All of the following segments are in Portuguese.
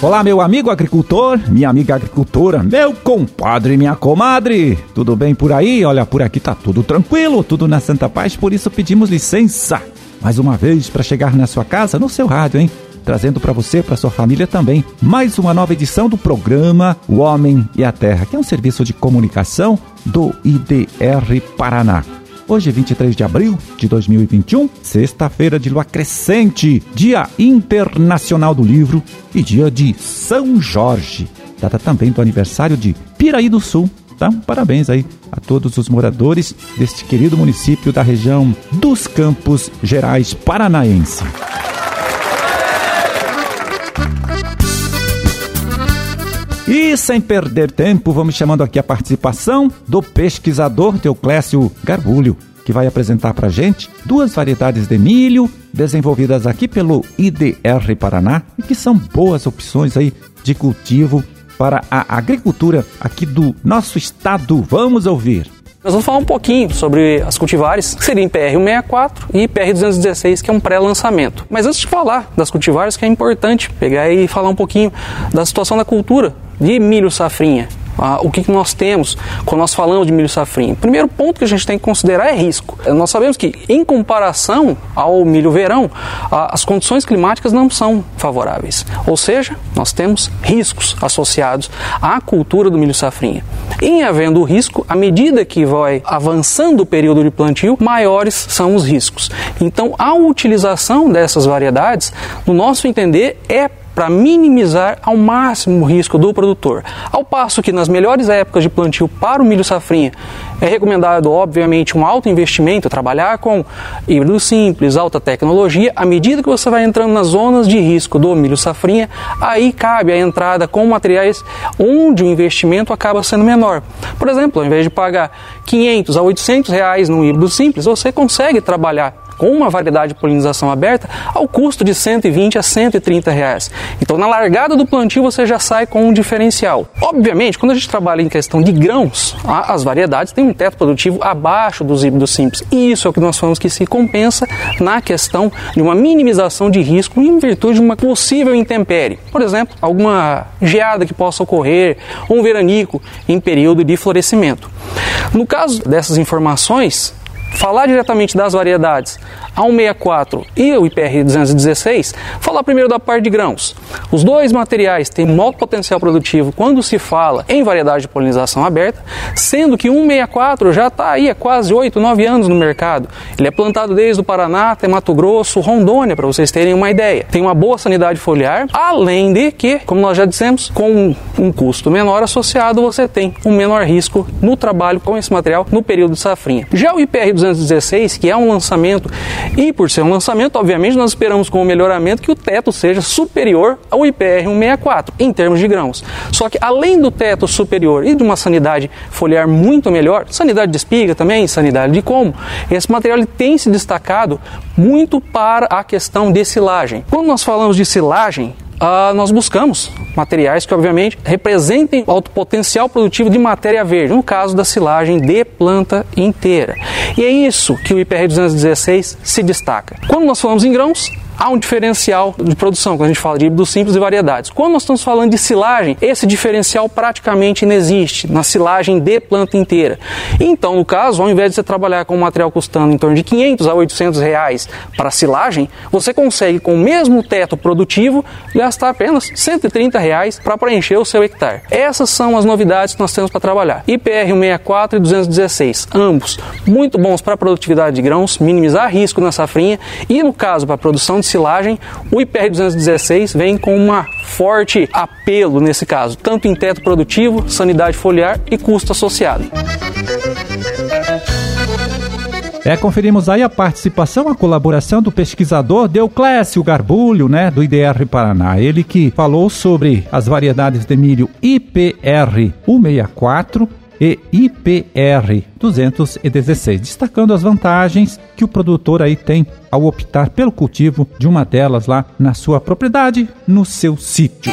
Olá, meu amigo agricultor, minha amiga agricultora, meu compadre, minha comadre. Tudo bem por aí? Olha, por aqui tá tudo tranquilo, tudo na Santa Paz, por isso pedimos licença mais uma vez para chegar na sua casa, no seu rádio, hein? Trazendo para você, para sua família também, mais uma nova edição do programa O Homem e a Terra, que é um serviço de comunicação do IDR Paraná. Hoje, 23 de abril de 2021, sexta-feira de lua crescente, Dia Internacional do Livro e dia de São Jorge, data também do aniversário de Piraí do Sul. Então, parabéns aí a todos os moradores deste querido município da região dos Campos Gerais Paranaense. E sem perder tempo, vamos chamando aqui a participação do pesquisador Teoclésio Garbulho, que vai apresentar para gente duas variedades de milho desenvolvidas aqui pelo IDR Paraná e que são boas opções aí de cultivo para a agricultura aqui do nosso estado. Vamos ouvir. Nós vamos falar um pouquinho sobre as cultivares, que seriam PR164 e PR216, que é um pré-lançamento. Mas antes de falar das cultivares, que é importante pegar e falar um pouquinho da situação da cultura de milho safrinha. Ah, o que, nós temos quando nós falamos de milho safrinha? Primeiro ponto que a gente tem que considerar é risco. Nós sabemos que, em comparação ao milho verão, as condições climáticas não são favoráveis. Ou seja, nós temos riscos associados à cultura do milho safrinha. Em havendo risco, à medida que vai avançando o período de plantio, maiores são os riscos. Então, a utilização dessas variedades, no nosso entender, é para minimizar ao máximo o risco do produtor. Ao passo que nas melhores épocas de plantio para o milho safrinha é recomendado, obviamente, um alto investimento, trabalhar com híbrido simples, alta tecnologia. À medida que você vai entrando nas zonas de risco do milho safrinha, aí cabe a entrada com materiais onde o investimento acaba sendo menor. Por exemplo, ao invés de pagar 500 a 800 reais no híbrido simples, você consegue trabalhar com uma variedade de polinização aberta ao custo de 120 a 130 reais. Então, na largada do plantio, você já sai com um diferencial. Obviamente, quando a gente trabalha em questão de grãos, as variedades têm um teto produtivo abaixo dos híbridos simples. E isso é o que nós falamos que se compensa na questão de uma minimização de risco em virtude de uma possível intempérie. Por exemplo, alguma geada que possa ocorrer, ou um veranico em período de florescimento. No caso dessas informações, falar diretamente das variedades a 164 e o IPR 216, falar primeiro da parte de grãos. Os dois materiais têm alto potencial produtivo quando se fala em variedade de polinização aberta, sendo que o 164 já está aí há quase 8, 9 anos no mercado. Ele é plantado desde o Paraná até Mato Grosso, Rondônia, para vocês terem uma ideia. Tem uma boa sanidade foliar, além de que, como nós já dissemos, com um custo menor associado, você tem um menor risco no trabalho com esse material no período de safrinha. Já o IPR 216, que é um lançamento e por ser um lançamento, obviamente, nós esperamos com o melhoramento que o teto seja superior ao IPR 164 em termos de grãos. Só que além do teto superior e de uma sanidade foliar muito melhor, sanidade de espiga também, sanidade de como, esse material tem se destacado muito para a questão de silagem. Quando nós falamos de silagem, uh, nós buscamos materiais que, obviamente, representem alto potencial produtivo de matéria verde, no caso da silagem de planta inteira. E é isso que o IPR 216 se destaca. Quando nós falamos em grãos, há um diferencial de produção, quando a gente fala de híbridos simples e variedades. Quando nós estamos falando de silagem, esse diferencial praticamente inexiste na silagem de planta inteira. Então, no caso, ao invés de você trabalhar com um material custando em torno de 500 a 800 reais para silagem, você consegue, com o mesmo teto produtivo, gastar apenas 130 reais para preencher o seu hectare. Essas são as novidades que nós temos para trabalhar. IPR 164 e 216, ambos muito bons para a produtividade de grãos, minimizar risco na safrinha e, no caso, para a produção de silagem, o IPR 216 vem com uma forte apelo nesse caso, tanto em teto produtivo, sanidade foliar e custo associado. É, conferimos aí a participação, a colaboração do pesquisador Deuclésio Garbulho, né, do IDR Paraná. Ele que falou sobre as variedades de milho IPR 164 e IPR 216, destacando as vantagens que o produtor aí tem ao optar pelo cultivo de uma delas lá na sua propriedade, no seu sítio.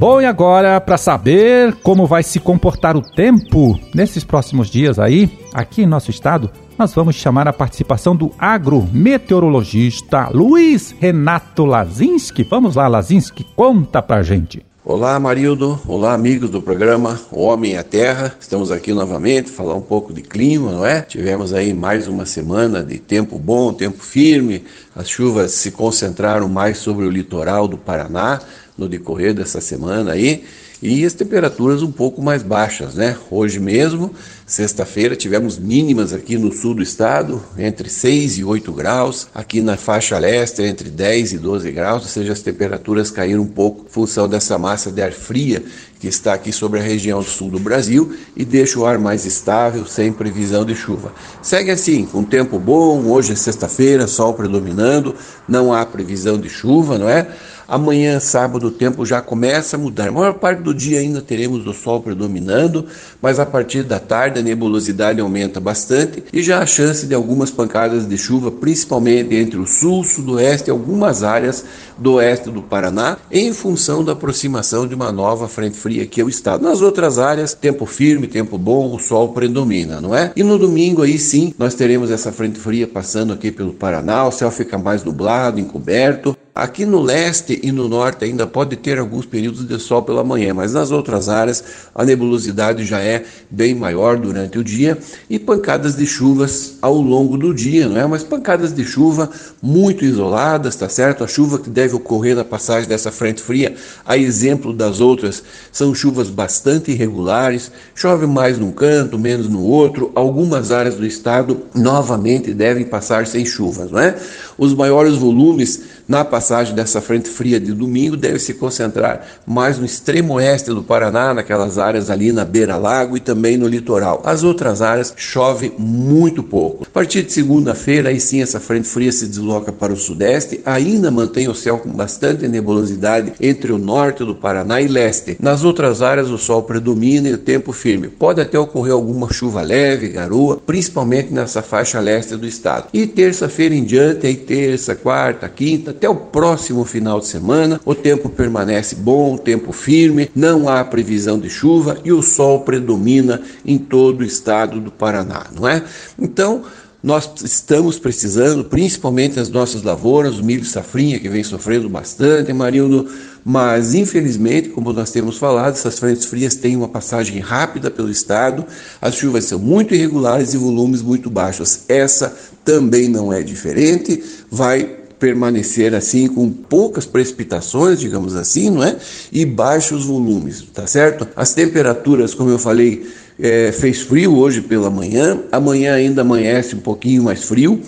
Bom, e agora para saber como vai se comportar o tempo nesses próximos dias aí, aqui em nosso estado, nós vamos chamar a participação do agrometeorologista Luiz Renato Lazinski. Vamos lá, Lazinski, conta pra gente. Olá, Marildo. Olá, amigos do programa Homem e a Terra. Estamos aqui novamente falar um pouco de clima, não é? Tivemos aí mais uma semana de tempo bom, tempo firme. As chuvas se concentraram mais sobre o litoral do Paraná no decorrer dessa semana aí e as temperaturas um pouco mais baixas, né? Hoje mesmo, sexta-feira, tivemos mínimas aqui no sul do estado, entre 6 e 8 graus, aqui na faixa leste, entre 10 e 12 graus, ou seja, as temperaturas caíram um pouco em função dessa massa de ar fria que está aqui sobre a região sul do Brasil e deixa o ar mais estável, sem previsão de chuva. Segue assim, com tempo bom, hoje é sexta-feira, sol predominando, não há previsão de chuva, não é? Amanhã, sábado, o tempo já começa a mudar. A maior parte do dia ainda teremos o sol predominando, mas a partir da tarde a nebulosidade aumenta bastante e já há chance de algumas pancadas de chuva, principalmente entre o sul, sudoeste e algumas áreas do oeste do Paraná, em função da aproximação de uma nova frente fria que é o estado. Nas outras áreas, tempo firme, tempo bom, o sol predomina, não é? E no domingo aí sim, nós teremos essa frente fria passando aqui pelo Paraná, o céu fica mais nublado, encoberto. Aqui no leste e no norte ainda pode ter alguns períodos de sol pela manhã, mas nas outras áreas a nebulosidade já é bem maior durante o dia e pancadas de chuvas ao longo do dia, não é? Mas pancadas de chuva muito isoladas, tá certo? A chuva que deve ocorrer na passagem dessa frente fria, a exemplo das outras, são chuvas bastante irregulares, chove mais num canto, menos no outro. Algumas áreas do estado novamente devem passar sem chuvas, não é? Os maiores volumes na passagem dessa frente fria de domingo devem se concentrar mais no extremo oeste do Paraná, naquelas áreas ali na beira-lago e também no litoral. As outras áreas chove muito pouco. A partir de segunda-feira, aí sim essa frente fria se desloca para o sudeste, ainda mantém o céu com bastante nebulosidade entre o norte do Paraná e leste. Nas outras áreas o sol predomina e o tempo firme. Pode até ocorrer alguma chuva leve, garoa, principalmente nessa faixa leste do estado. E terça-feira em diante, aí terça, quarta, quinta, até o próximo final de semana, o tempo permanece bom, tempo firme, não há previsão de chuva e o sol predomina em todo o estado do Paraná, não é? Então, nós estamos precisando, principalmente as nossas lavouras, o milho safrinha, que vem sofrendo bastante, Marildo, mas infelizmente, como nós temos falado, essas frentes frias têm uma passagem rápida pelo estado, as chuvas são muito irregulares e volumes muito baixos. Essa também não é diferente, vai permanecer assim com poucas precipitações, digamos assim, não é? E baixos volumes, tá certo? As temperaturas, como eu falei, é, fez frio hoje pela manhã, amanhã ainda amanhece um pouquinho mais frio,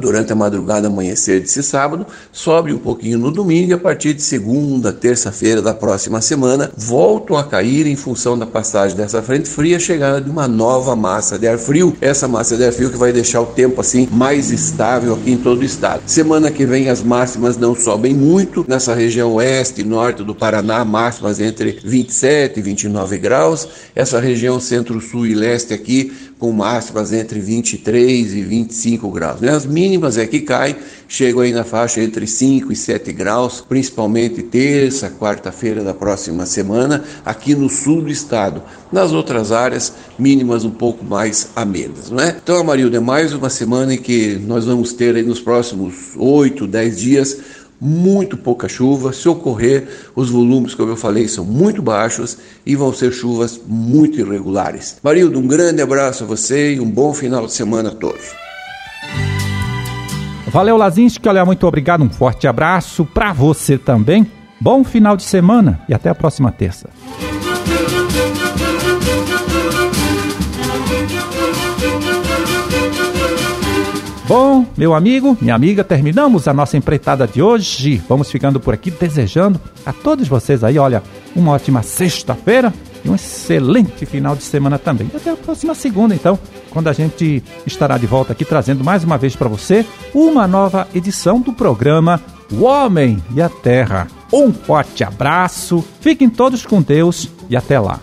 durante a madrugada amanhecer desse sábado, sobe um pouquinho no domingo. E a partir de segunda, terça-feira da próxima semana voltam a cair em função da passagem dessa frente fria, chegada de uma nova massa de ar frio, essa massa de ar frio que vai deixar o tempo assim mais estável aqui em todo o estado. Semana que vem as máximas não sobem muito, nessa região oeste e norte do Paraná, máximas entre 27 e 29 graus, essa região centro-sul e leste aqui, com máximas entre 23 e 25 graus. Né? As mínimas é que caem, chegam aí na faixa entre 5 e 7 graus, principalmente terça, quarta-feira da próxima semana, aqui no sul do estado. Nas outras áreas, mínimas um pouco mais amenas. Não é? Então, Amarildo, é mais uma semana em que nós vamos ter aí nos próximos 8, 10 dias muito pouca chuva. Se ocorrer, os volumes, como eu falei, são muito baixos e vão ser chuvas muito irregulares. Marildo, um grande abraço a você e um bom final de semana a todos. Valeu, Lazinski. Olha, muito obrigado. Um forte abraço para você também. Bom final de semana e até a próxima terça. Bom, meu amigo, minha amiga, terminamos a nossa empreitada de hoje. Vamos ficando por aqui desejando a todos vocês aí, olha, uma ótima sexta-feira e um excelente final de semana também. Até a próxima segunda, então, quando a gente estará de volta aqui trazendo mais uma vez para você uma nova edição do programa O Homem e a Terra. Um forte abraço, fiquem todos com Deus e até lá.